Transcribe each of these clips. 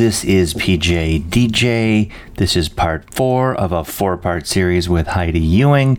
This is PJ DJ. This is part four of a four part series with Heidi Ewing.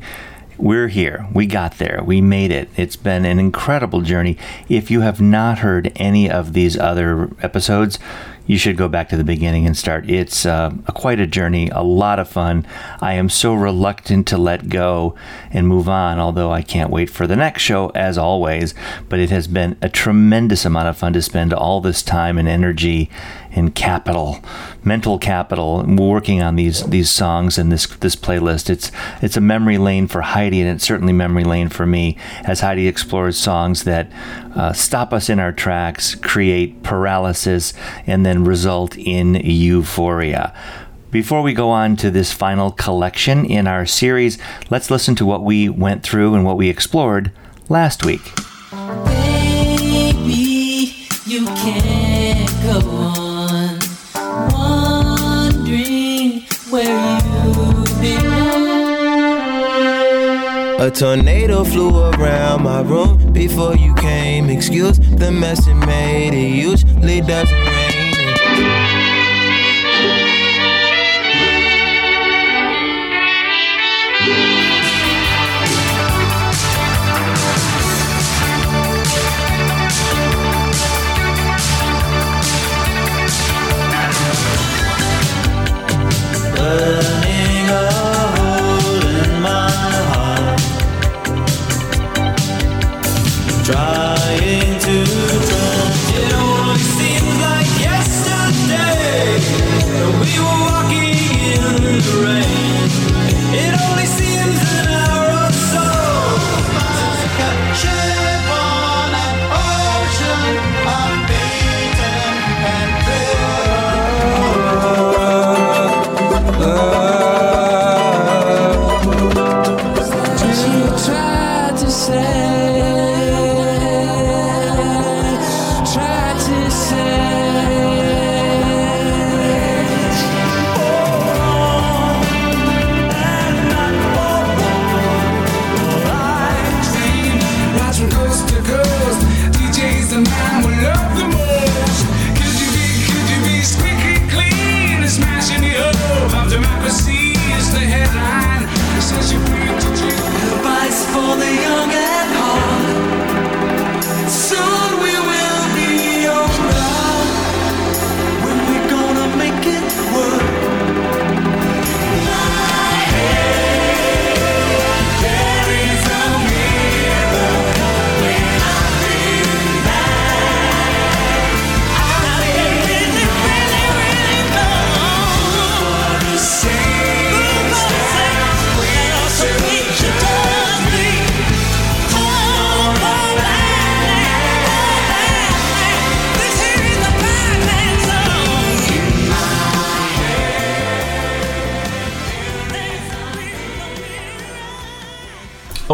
We're here. We got there. We made it. It's been an incredible journey. If you have not heard any of these other episodes, you should go back to the beginning and start. It's uh, a, quite a journey, a lot of fun. I am so reluctant to let go and move on, although I can't wait for the next show, as always. But it has been a tremendous amount of fun to spend all this time and energy and capital, mental capital, We're working on these these songs and this this playlist. It's it's a memory lane for Heidi, and it's certainly memory lane for me as Heidi explores songs that uh, stop us in our tracks, create paralysis, and then result in euphoria. Before we go on to this final collection in our series, let's listen to what we went through and what we explored last week. Baby, A tornado flew around my room before you came. Excuse the mess it made. It usually doesn't rain.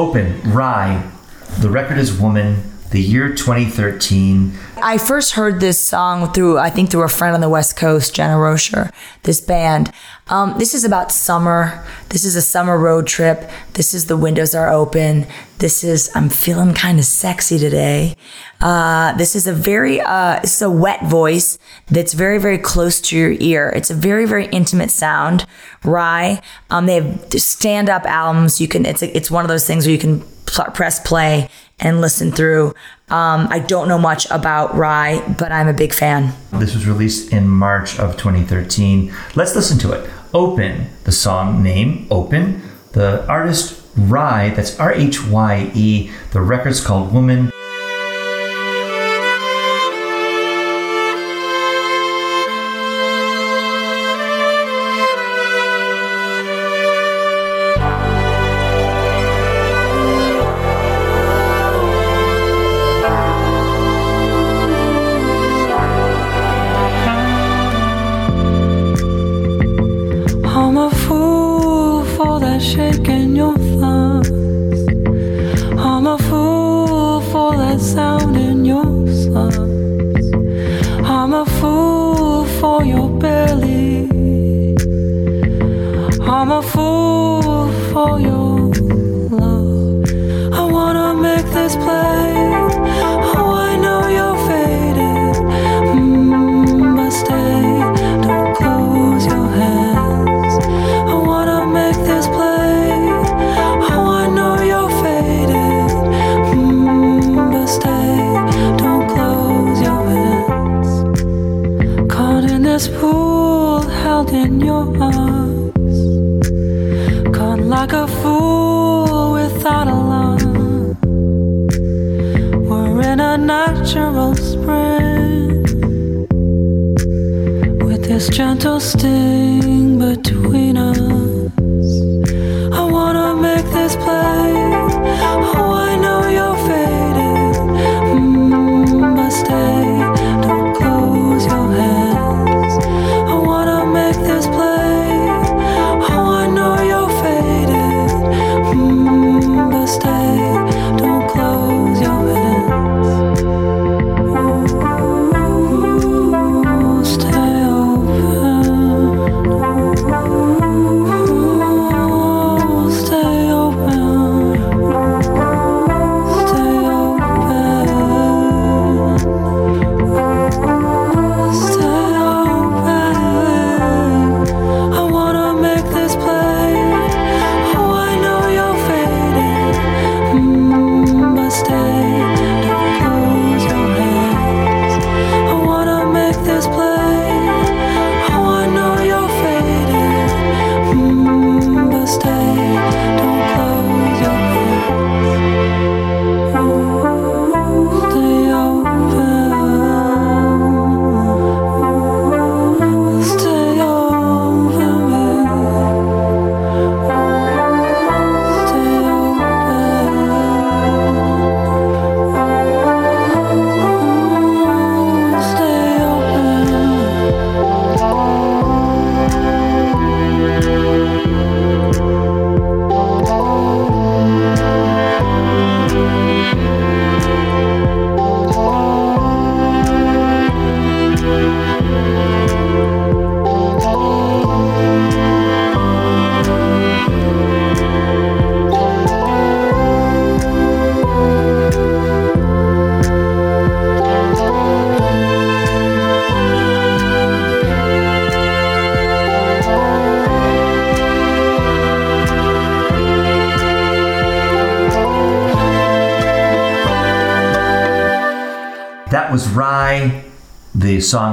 Open, Rhye. The record is Woman. The year 2013. I first heard this song through, I think, through a friend on the West Coast, Jenna Rocher, this band. Um, this is about summer. This is a summer road trip. This is the windows are open. This is, I'm feeling kind of sexy today. Uh, this is a very, uh, is a wet voice that's very, very close to your ear. It's a very, very intimate sound. Rhye. Um, they have stand up albums. You can, it's, a, it's one of those things where you can press play and listen through. Um, I don't know much about Rhye, but I'm a big fan. This was released in March of 2013. Let's listen to it. Open, the song name, Open. The artist, Rhye, that's R H Y E. The record's called Woman. Fool for your belly. I'm a fool for your love. I wanna make this play. Gentle sting between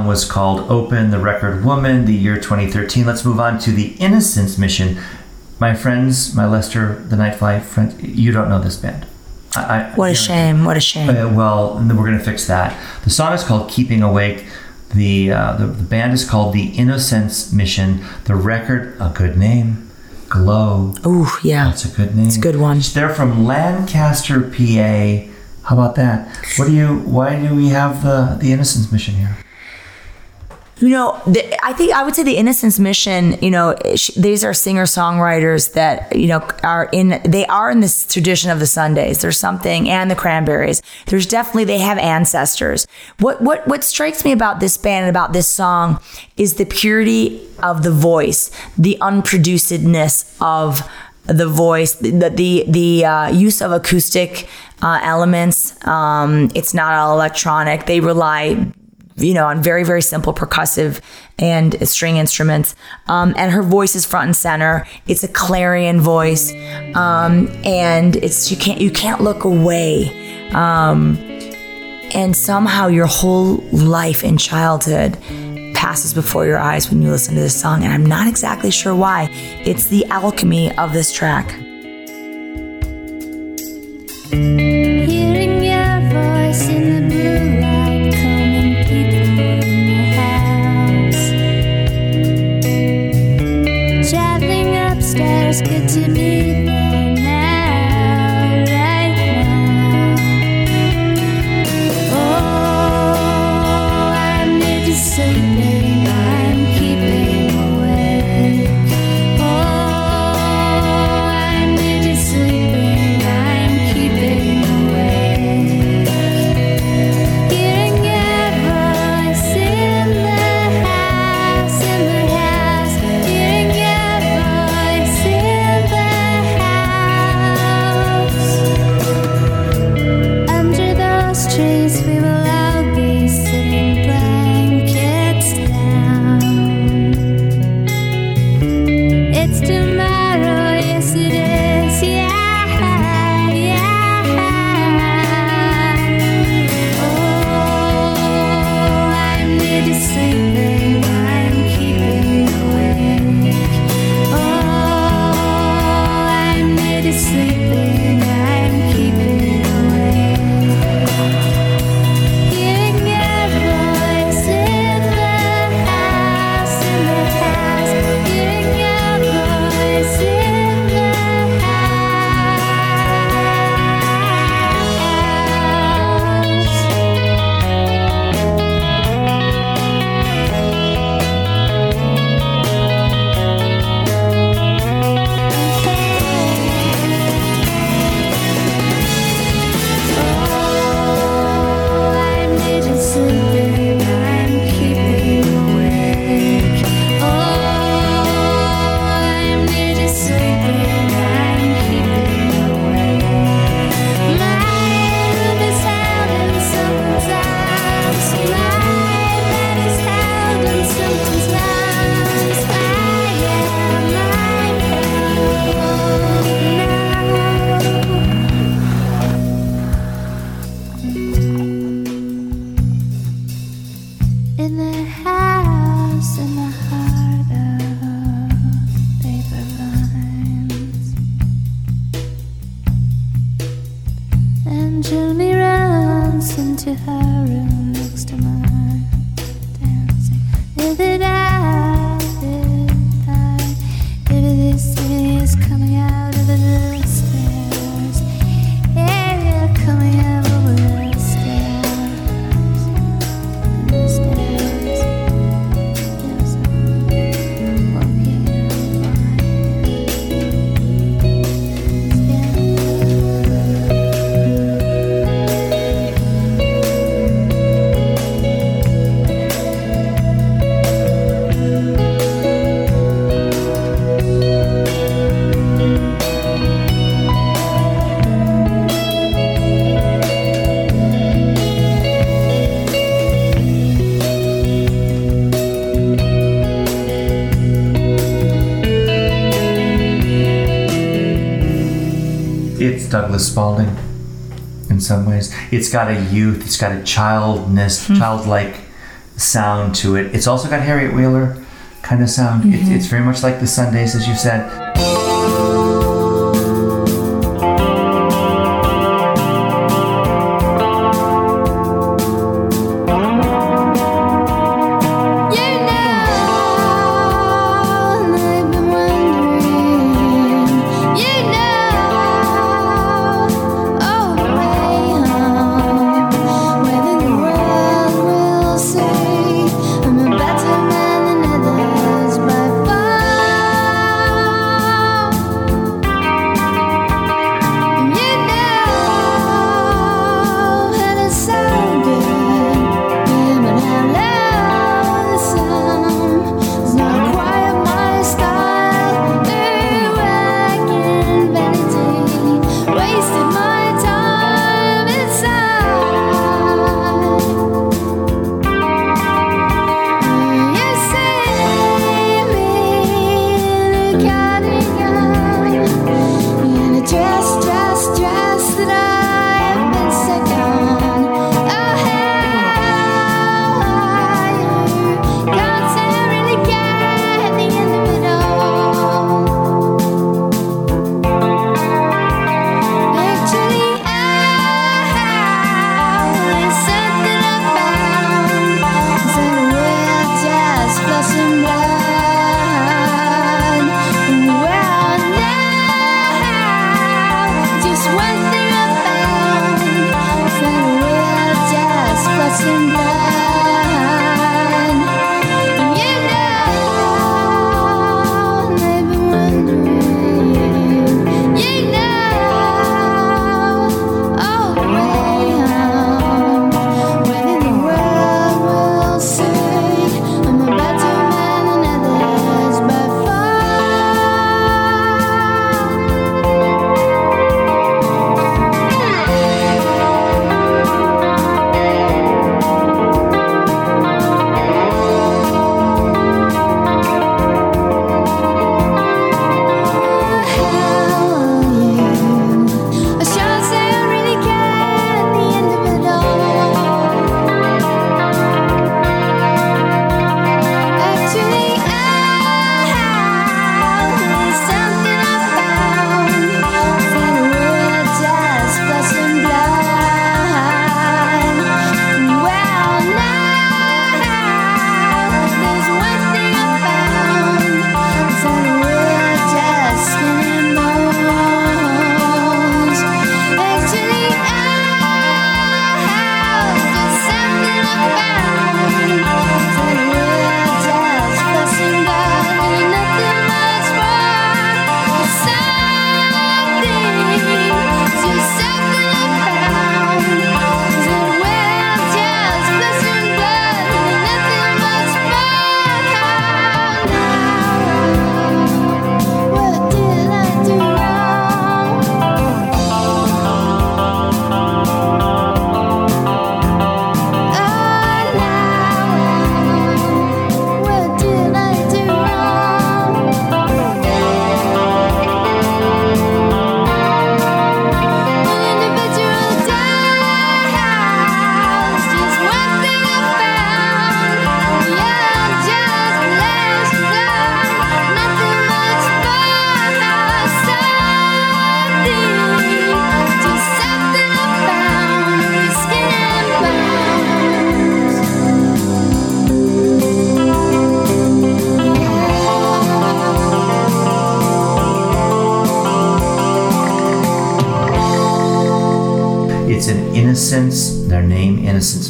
Was called Open, the record Woman, the year 2013. Let's move on to the Innocence Mission. My friends, my Lester, the Nightfly friends, you don't know this band. I, I, What a shame. What a shame. Uh, well, we're going to fix that. The song is called Keeping Awake. The, uh, the the band is called the Innocence Mission. The record, a good name, Glow. Ooh, yeah. That's a good name. It's a good one. They're from Lancaster, PA. How about that? What do you? Why do we have the the Innocence Mission here? You know, the, I think I would say the Innocence Mission. You know, sh- these are singer songwriters that you know are in. They are in this tradition of the Sundays. There's something, and the Cranberries. There's definitely they have ancestors. What what what strikes me about this band and about this song is the purity of the voice, the unproducedness of the voice, the the the uh, use of acoustic uh, elements. Um, it's not all electronic. They rely you know, on very, very simple percussive and string instruments. Um, and her voice is front and center. It's a clarion voice. Um, and it's, you can't, you can't look away. Um, and somehow your whole life in childhood passes before your eyes when you listen to this song. And I'm not exactly sure why. It's the alchemy of this track. Upstairs, good to be Douglas Spaulding in some ways. It's got a youth, it's got a childness, hmm. childlike sound to it. It's also got Harriet Wheeler kind of sound. It's, mm-hmm. it's very much like the Sundays, as you said.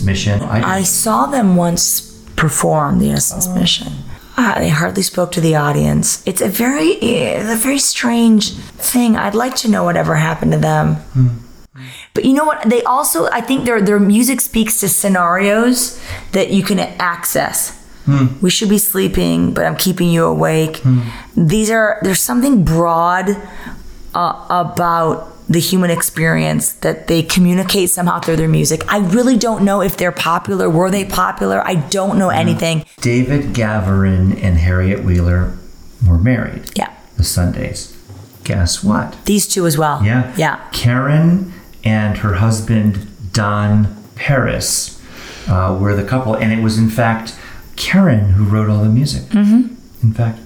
Mission. I saw them once perform the Innocence Mission. Uh, they hardly spoke to the audience. It's a very, it's a very strange thing. I'd like to know whatever happened to them. But you know what? They also, I think their their music speaks to scenarios that you can access. We should be sleeping, but I'm keeping you awake. These are there's something broad uh, about the human experience that they communicate somehow through their music. I really don't know if they're popular. Were they popular? I don't know anything. David Gavurin and Harriet Wheeler were married. Yeah. The Sundays. Guess what? These two as well. Yeah. Yeah. Karen and her husband Don Peris uh, were the couple, and it was in fact Karen who wrote all the music. Mm-hmm. In fact,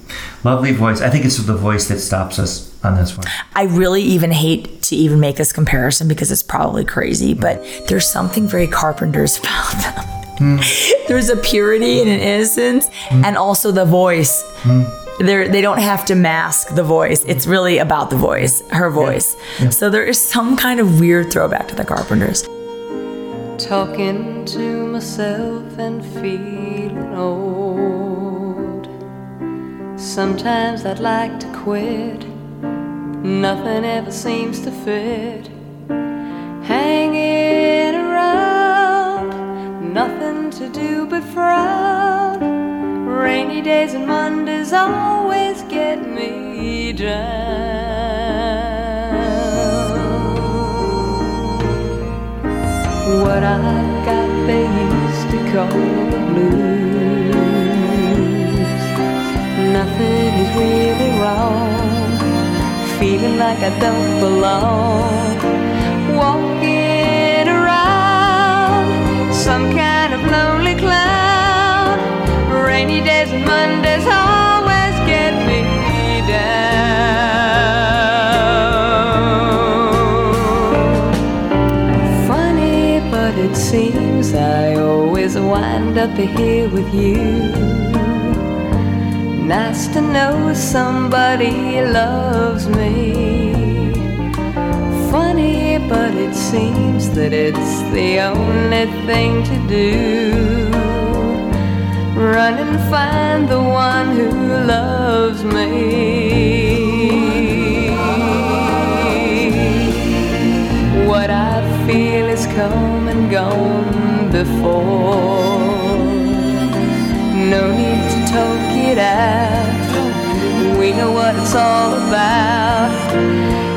lovely voice. I think it's the voice that stops us on this one. I really even hate to even make this comparison because it's probably crazy, but there's something very Carpenters about them. Hmm. there's a purity and an innocence, hmm. and also the voice. Hmm. They're, they don't have to mask the voice. It's really about the voice, her voice. So there is some kind of weird throwback to the Carpenters. talking to myself and feeling old. Sometimes I'd like to quit, nothing ever seems to fit. Hanging around, nothing to do but frown. Rainy days and Mondays always get me down. What I've got they used to call the blues. Nothing is really wrong. Feeling like I don't belong. Walking around some kind of lonely cloud. Rainy days and Mondays always get me down. Funny, but it seems I always wind up here with you. Nice to know somebody loves me. Funny, but it seems that it's the only thing to do. Run and find the one who loves me. What I feel is come and gone before. No need to talk it out. We know what it's all about.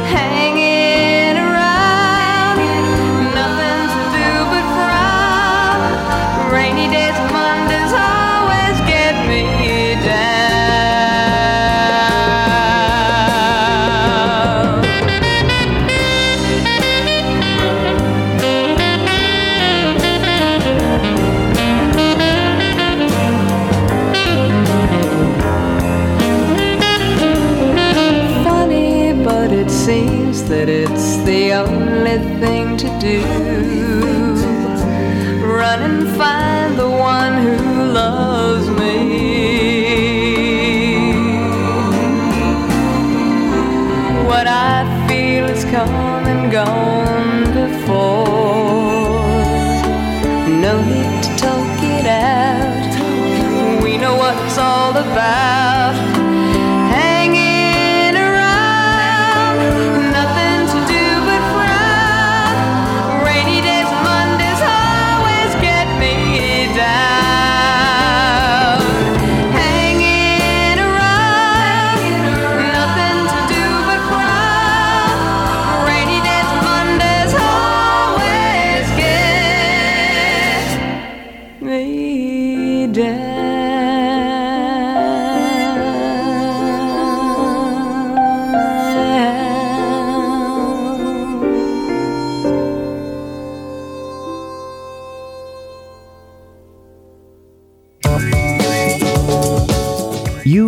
You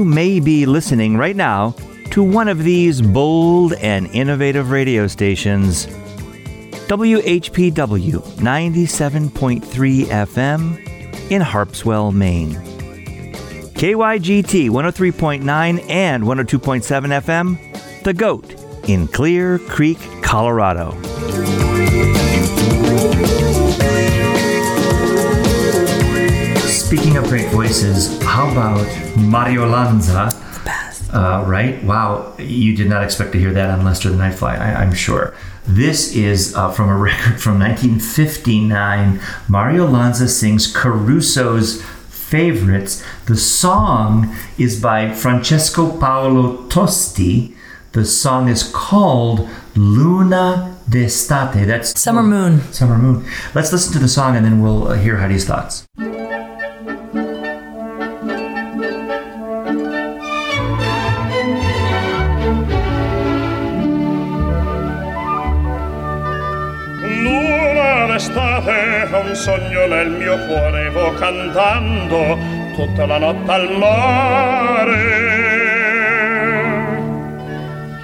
may be listening right now to one of these bold and innovative radio stations. WHPW 97.3 FM in Harpswell, Maine. KYGT 103.9 and 102.7 FM, The GOAT in Clear Creek, Colorado. Speaking of great voices, how about Mario Lanza? Uh, right? Wow, you did not expect to hear that on Lester the Nightfly, I- am sure. This is uh, from a record from 1959. Mario Lanza sings Caruso's favorites. The song is by Francesco Paolo Tosti. The song is called Luna d'estate. That's Summer Moon. Summer Moon. Let's listen to the song and then we'll uh, hear Heidi's thoughts. È un sogno nel mio cuore, vo cantando tutta la notte al mare.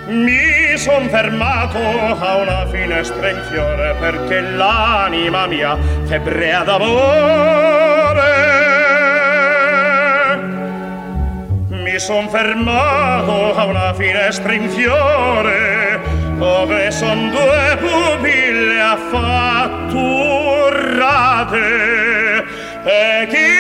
Mi son fermato a una finestra in fiore perché l'anima mia febbrea d'amore. Mi son fermato a una finestra in fiore dove son due pupille affatturate e chi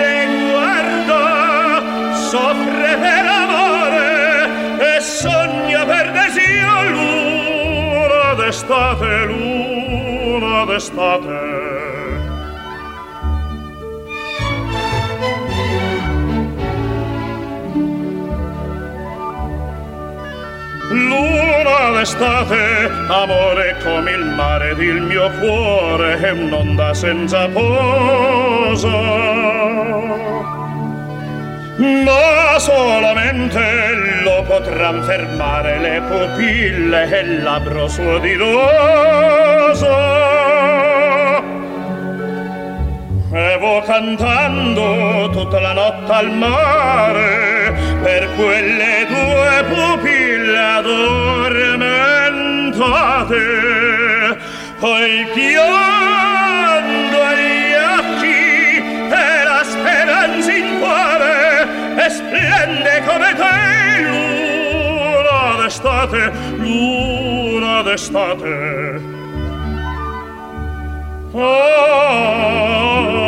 le guarda soffre per amore e sogna per desio luna d'estate, luna d'estate. Luna d'estate, amore come il mare ed il mio cuore è un'onda senza posa. Ma solamente lo potranno fermare le pupille e il labbro suo di rosa. E vo cantando tutta la notte al mare per quelle due pupille addormentate poi chiando agli occhi e la speranza in cuore e splende come te. Luna d'estate luna d'estate. Oh, oh, oh.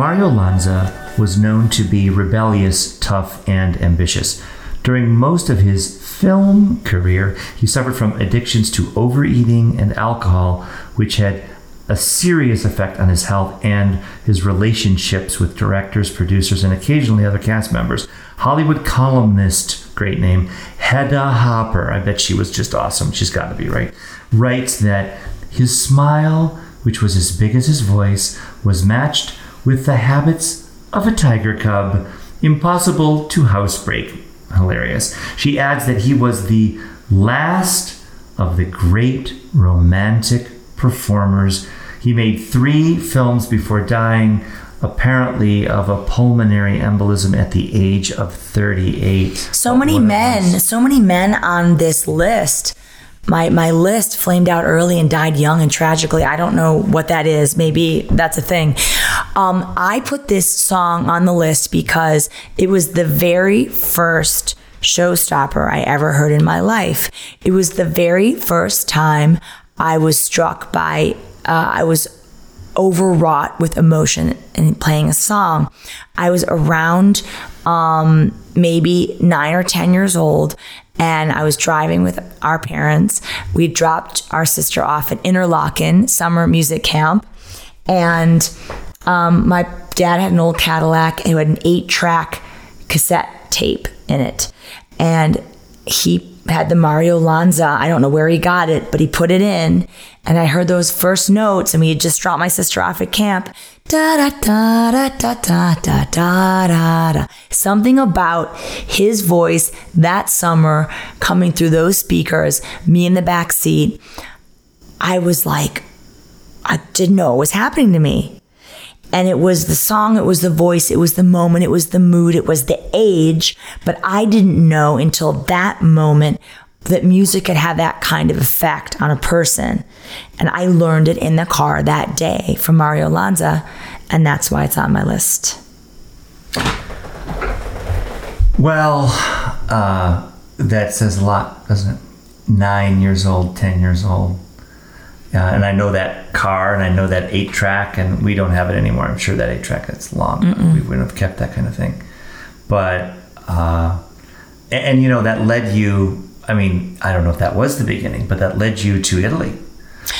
Mario Lanza was known to be rebellious, tough, and ambitious. During most of his film career, he suffered from addictions to overeating and alcohol, which had a serious effect on his health and his relationships with directors, producers, and occasionally other cast members. Hollywood columnist, great name, Hedda Hopper, I bet she was just awesome, she's got to be right, writes that his smile, which was as big as his voice, was matched with the habits of a tiger cub, impossible to housebreak. Hilarious. She adds that he was the last of the great romantic performers. He made three films before dying, apparently of a pulmonary embolism at the age of 38. So many men, so many men on this list. My my list flamed out early and died young and tragically. I don't know what that is. Maybe that's a thing. Um, I put this song on the list because it was the very first showstopper I ever heard in my life. It was the very first time I was struck by. Uh, I was overwrought with emotion and playing a song. I was around um, maybe nine or 10 years old, and I was driving with our parents. We dropped our sister off at Interlochen summer music camp, and um, my dad had an old Cadillac. It had an eight track cassette tape in it. And he had the Mario Lanza. I don't know where he got it, but he put it in. And I heard those first notes, and we had just dropped my sister off at camp. Da da da da da da da da da. Something about his voice that summer coming through those speakers, me in the back seat. I was like, I didn't know what was happening to me. And it was the song, it was the voice, it was the moment, it was the mood, it was the age. But I didn't know until that moment that music could have that kind of effect on a person. And I learned it in the car that day from Mario Lanza. And that's why it's on my list. Well, uh, that says a lot, doesn't it? Nine years old, ten years old. Uh, and I know that car, and I know that eight track, and we don't have it anymore. I'm sure that eight track that's long. We wouldn't have kept that kind of thing. But uh, and, and you know that led you. I mean, I don't know if that was the beginning, but that led you to Italy.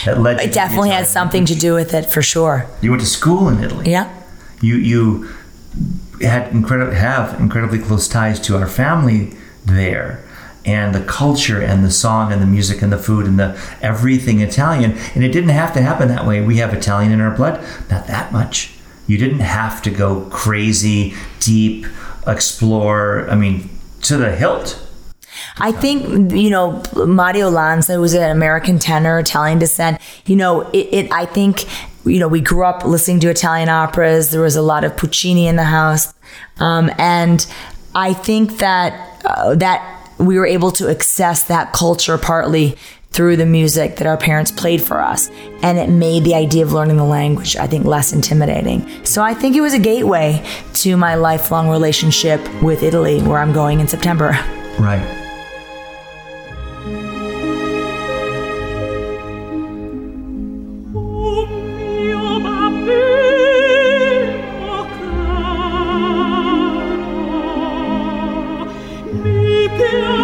That led. It definitely had something to do with it for sure. You went to school in Italy. Yeah. You you had incredible have incredibly close ties to our family there, and the culture and the song and the music and the food and the everything Italian. And it didn't have to happen that way. We have Italian in our blood, not that much. You didn't have to go crazy, deep, explore. I mean, to the hilt. I think you know Mario Lanza was an American tenor, Italian descent. You know, it, it. I think you know we grew up listening to Italian operas. There was a lot of Puccini in the house, um, and I think that uh, that we were able to access that culture partly through the music that our parents played for us and it made the idea of learning the language i think less intimidating so i think it was a gateway to my lifelong relationship with italy where i'm going in september Right. Mi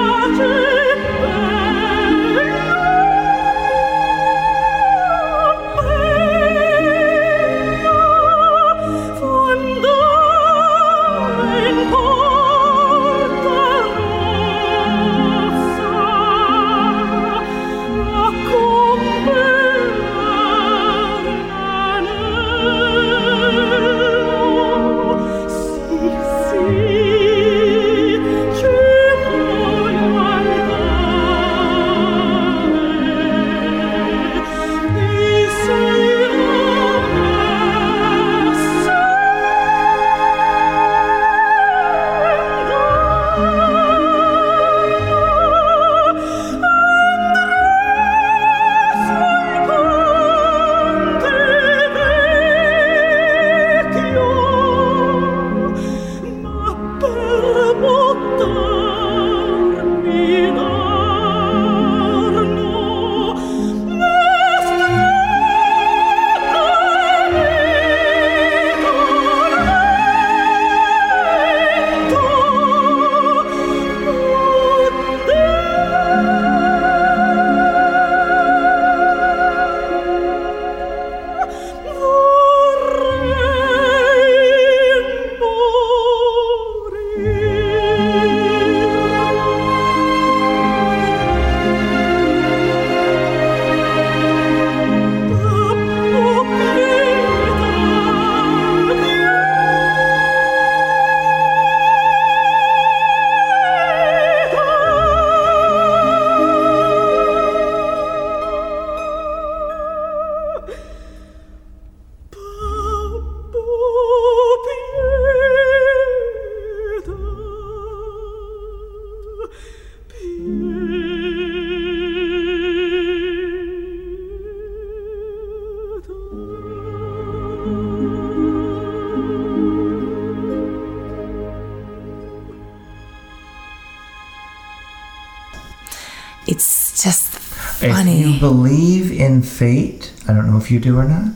If you believe in fate, I don't know if you do or not,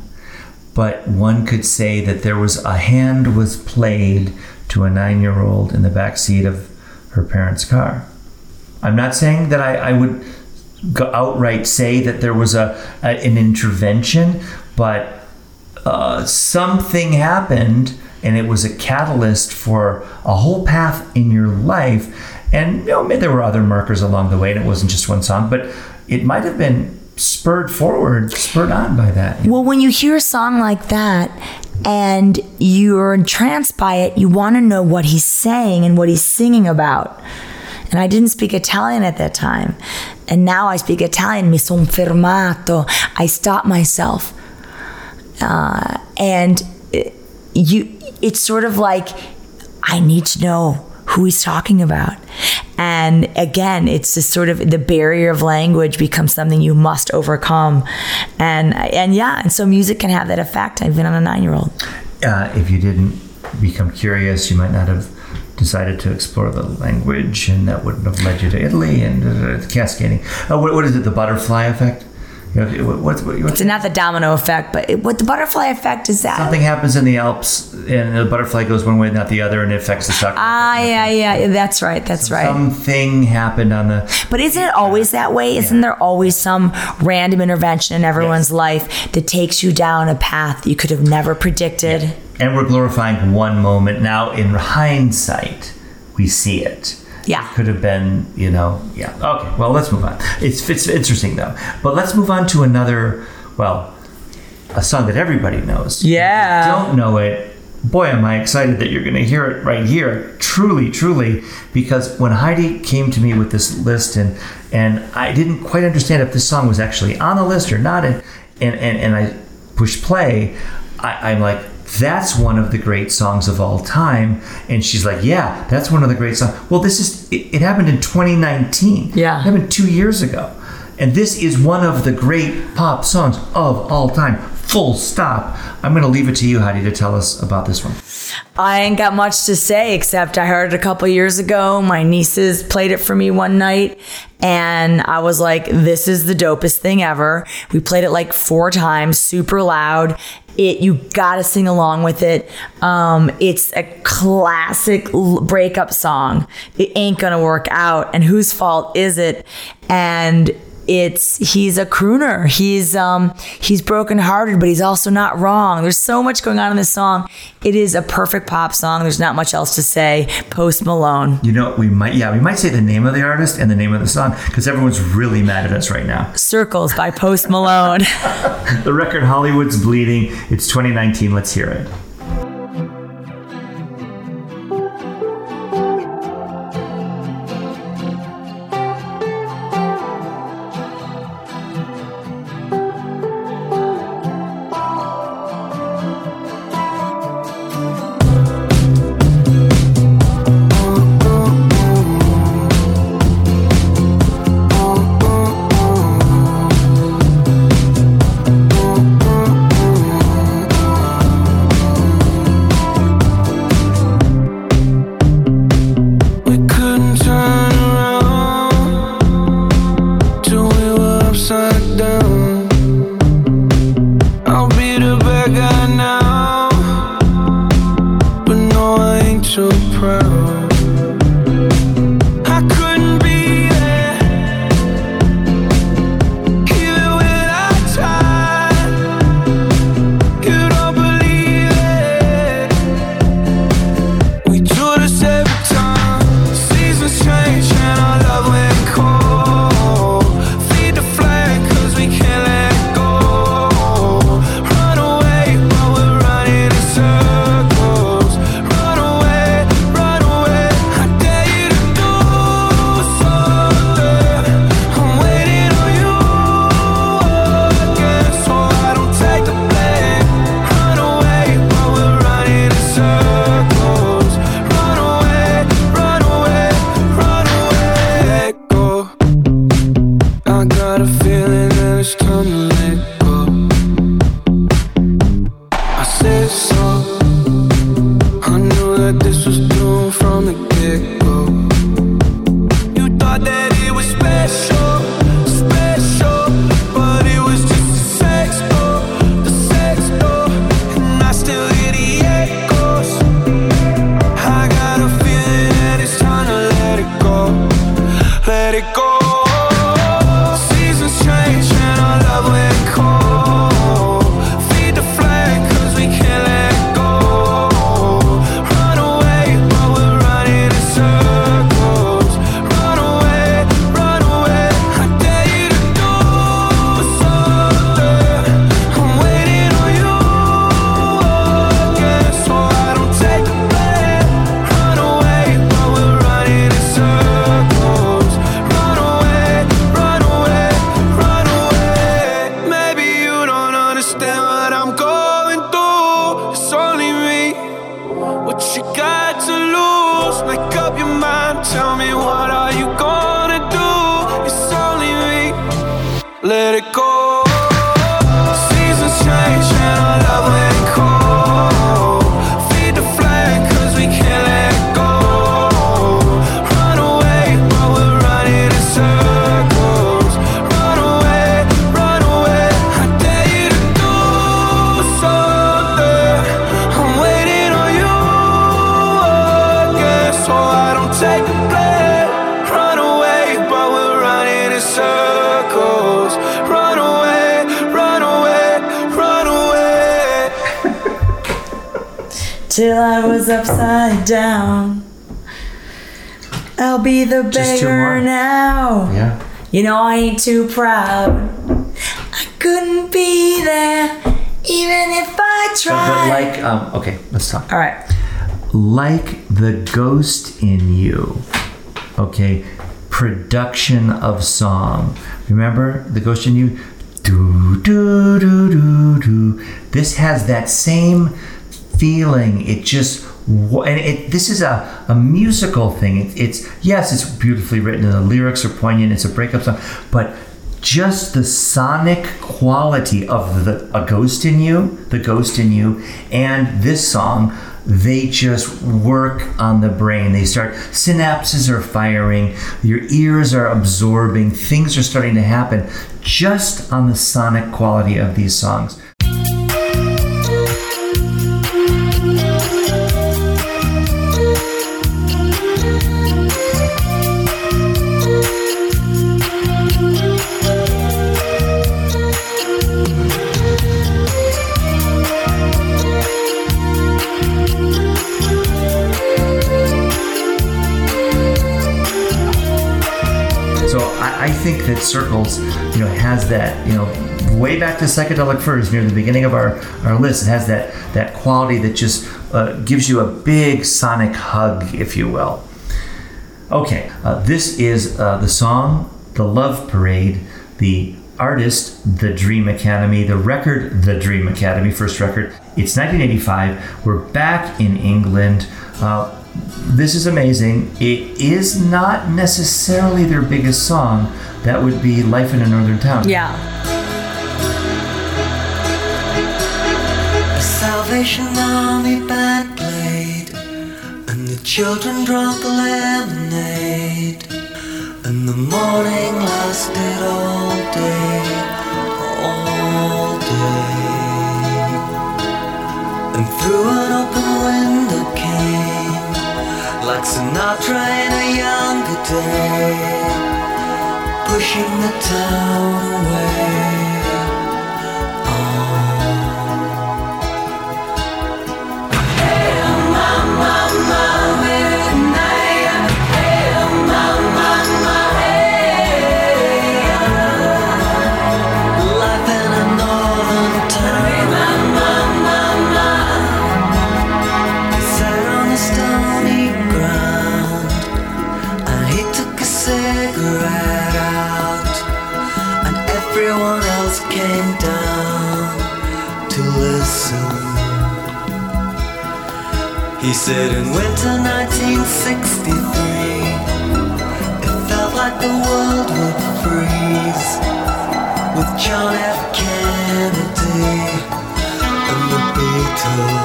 but one could say that there was a hand was played to a nine-year-old in the back seat of her parents' car. I'm not saying that I, I would go outright say that there was a, a an intervention, but uh, something happened and it was a catalyst for a whole path in your life. And you know, maybe there were other markers along the way, and it wasn't just one song, but it might have been spurred forward, spurred on by that. Well, when you hear a song like that and you're entranced by it, you want to know what he's saying and what he's singing about. And I didn't speak Italian at that time. And now I speak Italian. Mi son fermato. I stop myself. Uh, and it- you, it's sort of like, I need to know who he's talking about. And again, it's this sort of the barrier of language becomes something you must overcome. And and yeah, and so music can have that effect, even on a nine year old. uh, if you didn't become curious, you might not have decided to explore the language, and that wouldn't have led you to Italy and uh, cascading. Uh, what, what is it? The butterfly effect? You know, what- what's, what, what's It's not the domino effect, but it, what the butterfly effect is that? something happens in the Alps, and the butterfly goes one way, not the other, and it affects the stock. Ah, yeah, yeah, yeah, that's right, that's right. Something happened on the. But isn't it always that way? Isn't there always some random intervention in everyone's life that takes you down a path you could have never predicted? And we're glorifying one moment. Now, in hindsight, we see it. Yeah. Could have been, you know, yeah. Okay, well, let's move on. It's, it's interesting, though. But let's move on to another, well, a song that everybody knows. Yeah. If you don't know it, boy, am I excited that you're going to hear it right here. Truly, truly. Because when Heidi came to me with this list, and, and I didn't quite understand if this song was actually on the list or not, and, and, and, and I pushed play, I, I'm like, that's one of the great songs of all time. And she's like, yeah, that's one of the great songs. Well, this is, it, it happened in 2019. Yeah. It happened two years ago. And this is one of the great pop songs of all time. Full stop. I'm going to leave it to you, Heidi, to tell us about this one. I ain't got much to say except I heard it a couple years ago. My nieces played it for me one night and I was like, this is the dopest thing ever. We played it like four times, super loud. It, you gotta sing along with it. Um, it's a classic breakup song. It ain't gonna work out. And whose fault is it? And it's he's a crooner. He's um he's brokenhearted, but he's also not wrong. There's so much going on in this song. It is a perfect pop song. There's not much else to say. Post Malone. You know, we might, yeah, we might say the name of the artist and the name of the song because everyone's really mad at us right now. Circles by Post Malone. The record Hollywood's Bleeding. It's 2019. Let's hear it. Down. I'll be the Just beggar now. Yeah. You know I ain't too proud. I couldn't be there, even if I tried. but like, um, okay, let's talk. All right. like the ghost in you okay production of song remember the ghost in you do do do do do this has that same feeling it just and it this is a, a musical thing. It, it's yes it's beautifully written and the lyrics are poignant it's a breakup song but just the sonic quality of the a ghost in you the ghost in you and this song they just work on the brain. They start synapses are firing your ears are absorbing things are starting to happen just on the sonic quality of these songs That Circles, you know, has that, you know, way back to psychedelic furs near the beginning of our, our list. It has that that quality that just uh, gives you a big sonic hug, if you will. Okay, uh, this is uh, the song "The Love Parade." The artist, The Dream Academy. The record, The Dream Academy. First record. It's 1985. We're back in England. This is amazing. It is not necessarily their biggest song. That would be Life in a Northern Town. Yeah. The Salvation Army band played, and the children drank lemonade, and the morning lasted all day, all day. And through an open window came, like Sinatra in a younger day, pushing the town away. He said in winter 1963, it felt like the world would freeze with John F. Kennedy and the Beatles.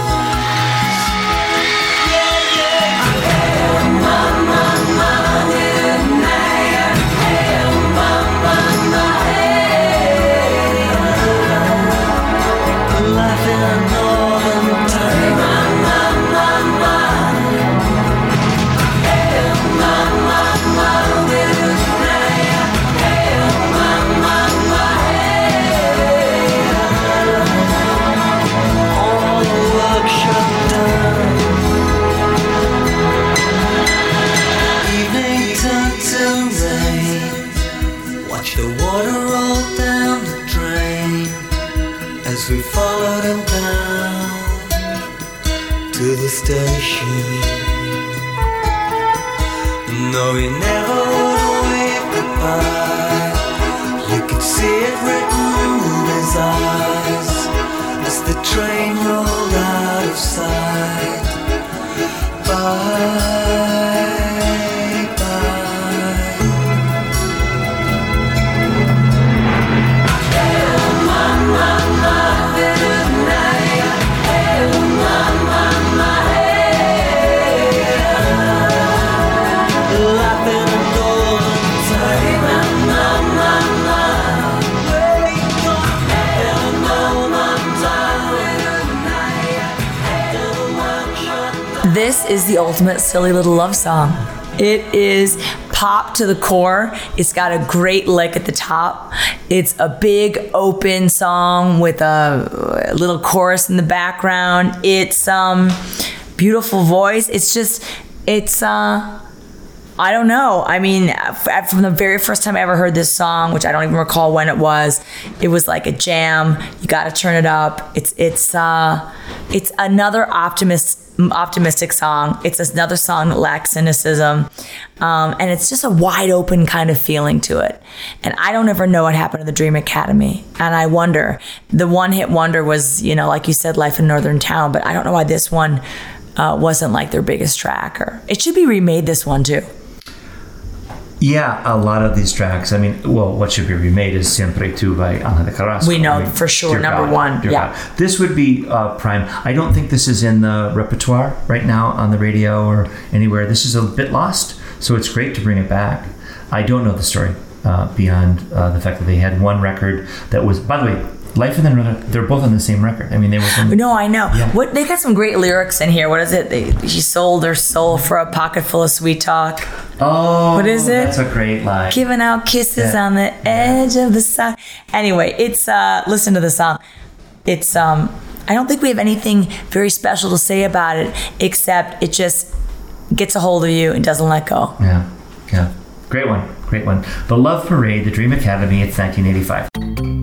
As we followed him down to the station. No, he never would wave goodbye. You could see it written in his eyes as the train rolled out of sight. Bye, Is the ultimate silly little love song. It is pop to the core. It's got a great lick at the top. It's a big open song with a, a little chorus in the background. It's um beautiful voice. It's just it's uh I don't know. I mean, from the very first time I ever heard this song, which I don't even recall when it was, it was like a jam. You got to turn it up. It's it's uh, it's another optimist optimistic song. It's another song that lacks cynicism, um, and it's just a wide open kind of feeling to it. And I don't ever know what happened to the Dream Academy, and I wonder. The one hit wonder was, you know, like you said, Life in Northern Town, but I don't know why this one. Uh, wasn't like their biggest track, or it should be remade. This one too. Yeah, a lot of these tracks. I mean, well, what should be remade is Siempre Tu by Ana de Carrasco. We know I mean, for sure, number God, one, yeah. God. This would be uh, prime. I don't think this is in the repertoire right now on the radio or anywhere. This is a bit lost, so it's great to bring it back. I don't know the story uh, beyond uh, the fact that they had one record that was, by the way, Life and the Northern, they're both on the same record. I mean, they were from. No, I know. Yeah. What they got some great lyrics in here. What is it? They, she sold her soul for a pocket full of sweet talk. Oh, What is it? That's a great line. Giving out kisses Yeah. on the edge of the sun. Anyway, it's uh listen to the song. It's um I don't think we have anything very special to say about it except it just gets a hold of you and doesn't let go. Yeah, yeah. Great one, great one. The Love Parade, the Dream Academy, it's 1985.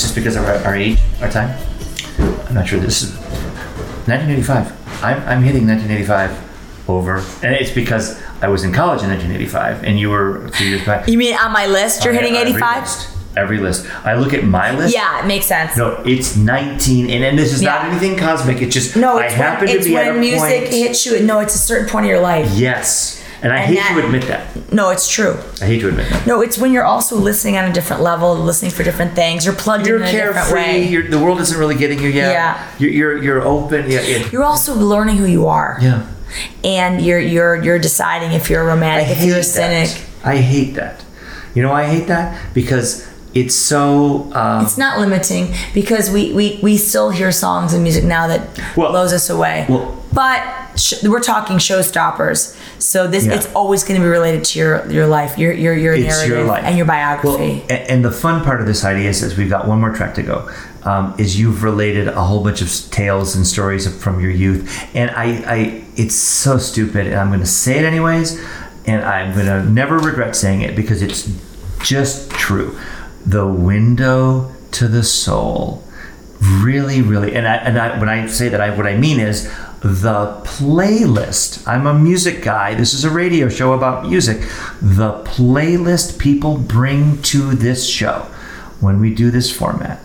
It's just because of our, our age, our time. I'm not sure this is 1985. I'm, I'm hitting 1985 over, and it's because I was in college in 1985, and you were a few years back. You mean on my list? You're hitting Every 85? list. Every list. I look at my list. Yeah, it makes sense. No, it's 19, and, and this is not anything cosmic. It's just No, I it's happen when, to be at when a music point. hits you. No, it's a certain point of your life. Yes, and I And hate that- to admit that. No, it's true. I hate to admit that. No, it's when you're also listening on a different level, listening for different things. You're plugged You're in in a different way. You're, the world isn't really getting you yet. Yeah. You're you're, you're open. Yeah. yeah. You're also learning who you are. yeah. And you're you're you're deciding if you're a romantic, if you're a cynic. that. I hate that. You know why I hate that? Because it's so. Uh, It's not limiting because we, we, we still hear songs and music now that Well- blows us away. well- but sh- we're talking showstoppers, so this Yeah. it's always going to be related to your your life, your your your it's narrative your life and your biography. a- and, the fun part of this idea is, is we've got one more track to go. Um, is you've related a whole bunch of tales and stories from your youth, and I, I, it's so stupid, and I'm going to say it anyways, and I'm going to never regret saying it because it's just true. The window to the soul really really and I, and I when i say that i what i mean is the playlist. I'm a music guy. This is a radio show about music. The playlist people bring to this show. When we do this format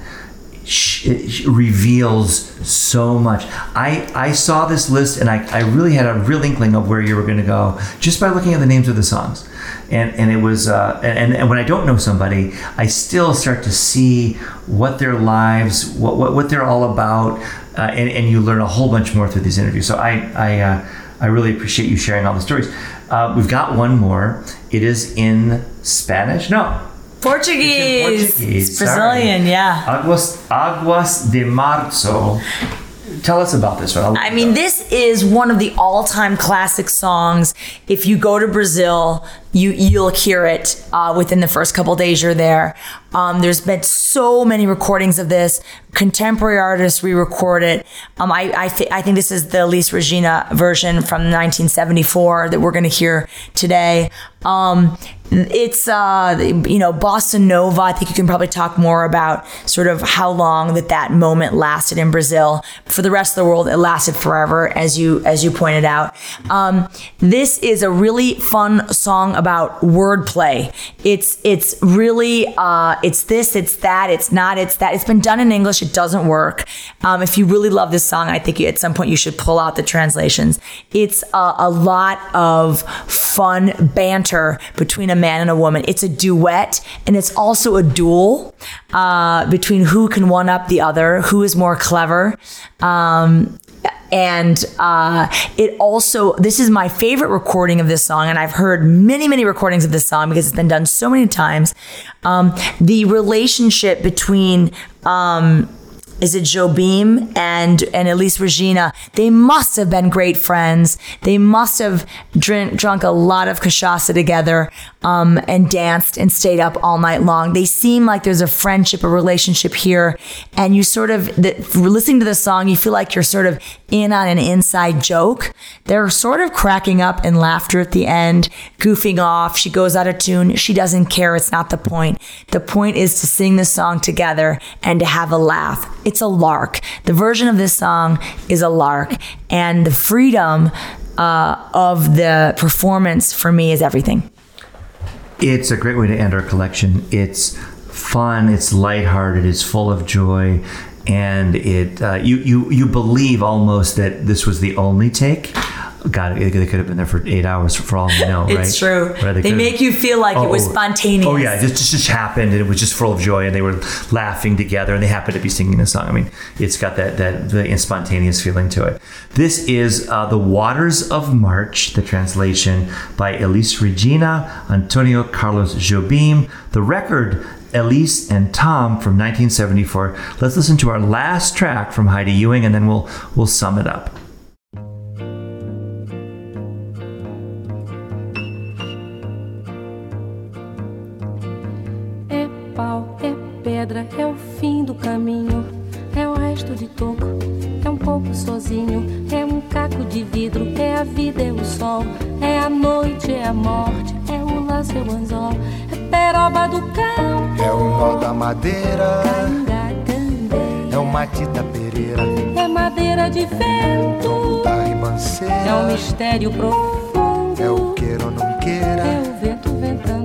reveals so much i i saw this list and i i really had a real inkling of where you were going to go just by looking at the names of the songs and and it was uh, and and when I don't know somebody, I still start to see what their lives, what what, what they're all about, uh, and and you learn a whole bunch more through these interviews. So I I uh, I really appreciate you sharing all the stories. Uh, we've got one more. It is in Spanish. No. Portuguese, Portuguese, It's Brazilian, sorry. yeah. Aguas Aguas de Março. Tell us about this one. I mean, this is one of the all-time classic songs. If you go to Brazil, you you'll hear it uh, within the first couple days you're there. Um, there's been so many recordings of this. Contemporary artists re-record it. Um, I I, th- I think this is the Elis Regina version from 1974 that we're going to hear today. Um, it's uh, you know bossa nova. I think you can probably talk more about sort of how long that that moment lasted in Brazil. For the rest of the world, it lasted forever, as you as you pointed out. Um, this is a really fun song about wordplay. It's it's really uh, it's this, it's that, it's not, it's that. It's been done in English. It doesn't work. Um, if you really love this song, I think at some point you should pull out the translations. It's a, a lot of fun banter between a man and a woman. It's a duet and it's also a duel uh, between who can one up the other, who is more clever. Um, and uh, it also this is my favorite recording of this song and i've heard many many recordings of this song because it's been done so many times um, the relationship between um, is it Jobim and and Elis Regina? They must have been great friends. They must have drink, drunk a lot of cachaça together um, and danced and stayed up all night long. They seem like there's a friendship, a relationship here, and you sort of the, listening to the song, you feel like you're sort of in on an inside joke. They're sort of cracking up in laughter at the end, goofing off. She goes out of tune. She doesn't care. It's not the point. The point is to sing the song together and to have a laugh. It's a lark. The version of this song is a lark, and the freedom uh, of the performance for me is everything. It's a great way to end our collection. It's fun. It's lighthearted. It's full of joy, and it uh, you you you believe almost that this was the only take. God, they could have been there for eight hours for all we know, right? It's true. Right, They could- make you feel like it was Oh, spontaneous. Oh yeah, it just, just happened, and it was just full of joy, and they were laughing together, and they happened to be singing the song. I mean, it's got that that the spontaneous feeling to it. This is uh, the Waters of March, the translation by Elis Regina, Antonio Carlos Jobim. The record. Elis and Tom from 1974. Let's listen to our last track from Heidi Ewing, and then we'll we'll sum it up. Toco, é um pouco sozinho. É um caco de vidro, é a vida, é o sol. É a noite, é a morte, é o lance, é o anzol, é peroba do cão, É o nó da madeira, é o Matita Pereira, É madeira de vento, da é um ribanceira, mistério profundo. é o queira ou não É queira, o vento ventando,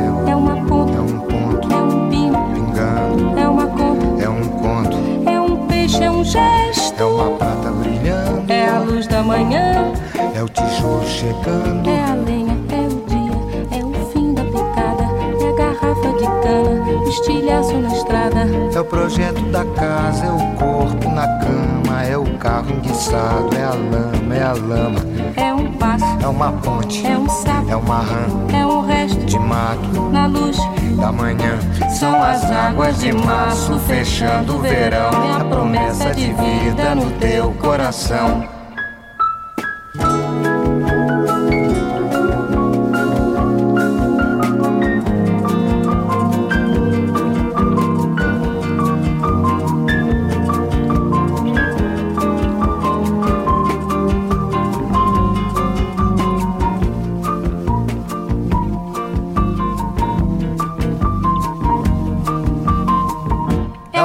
da manhã, é o tijolo chegando, é a lenha, é o dia, é o fim da picada, é a garrafa de cana, estilhaço na estrada. É o projeto da casa, é o corpo na cama, é o carro enguiçado, é a lama, é a lama, É um passo, é uma ponte, é um sapo, é uma rã é um resto de mato na luz. da manhã. São as águas de março fechando o verão, é a promessa de vida no teu coração.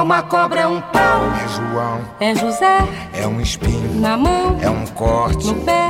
Uma cobra, é um pau, É João, é José. É um espinho, na mão, é um corte. no pé.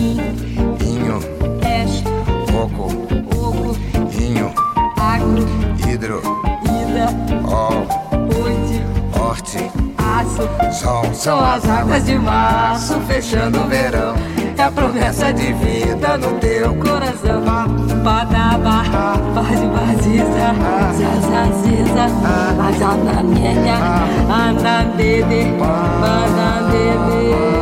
coco, oco, inho, agro, hidro, ida, ol, oite, horte, aço. sol. São as águas de março fechando o verão, é a promessa de vida no teu coração. Badaba, bade baziza, zazaziza, azananenha, andandede, bandandede,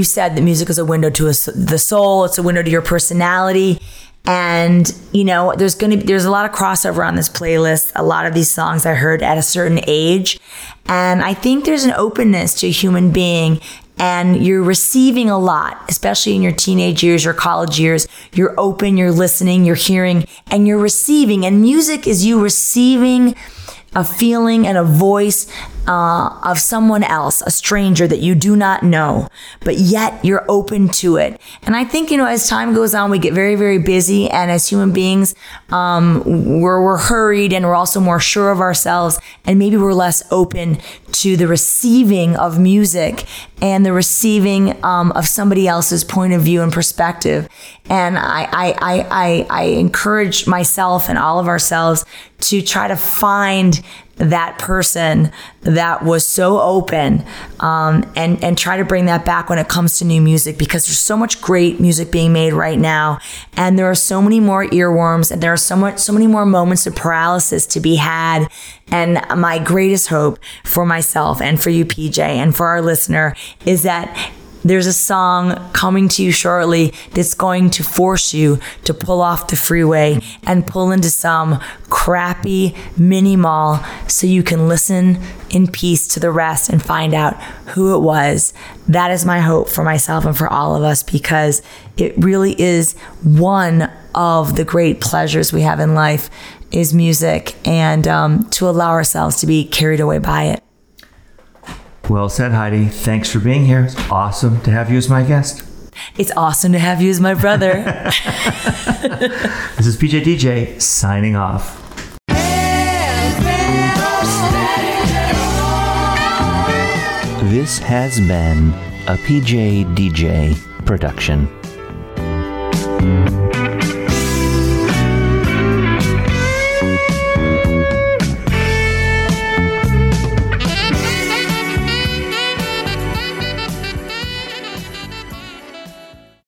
you said that music is a window to a the soul it's a window to your personality and you know there's gonna there's a lot of crossover on this playlist a lot of these songs i heard at a certain age and i think there's an openness to a human being and you're receiving a lot, especially in your teenage years, your college years. You're open, you're listening, you're hearing, and you're receiving. And music is you receiving a feeling and a voice uh, of someone else, a stranger that you do not know, but yet you're open to it. And I think, you know, as time goes on, we get very, very busy. And as human beings, um, we're, we're hurried and we're also more sure of ourselves. And maybe we're less open to the receiving of music and the receiving um, of somebody else's point of view and perspective. And I, I, I, I, I encourage myself and all of ourselves to try to find that person that was so open um, and and try to bring that back when it comes to new music because there's so much great music being made right now. And there are so many more earworms and there are so much so many more moments of paralysis to be had. And my greatest hope for myself and for you PJ and for our listener is that there's a song coming to you shortly that's going to force you to pull off the freeway and pull into some crappy mini mall so you can listen in peace to the rest and find out who it was. That is my hope for myself and for all of us because it really is one of the great pleasures we have in life is music and um, to allow ourselves to be carried away by it. Well said, Heidi. Thanks for being here. It's awesome to have you as my guest. It's awesome to have you as my brother. This is PJ DJ signing off. This has been a PJ DJ production.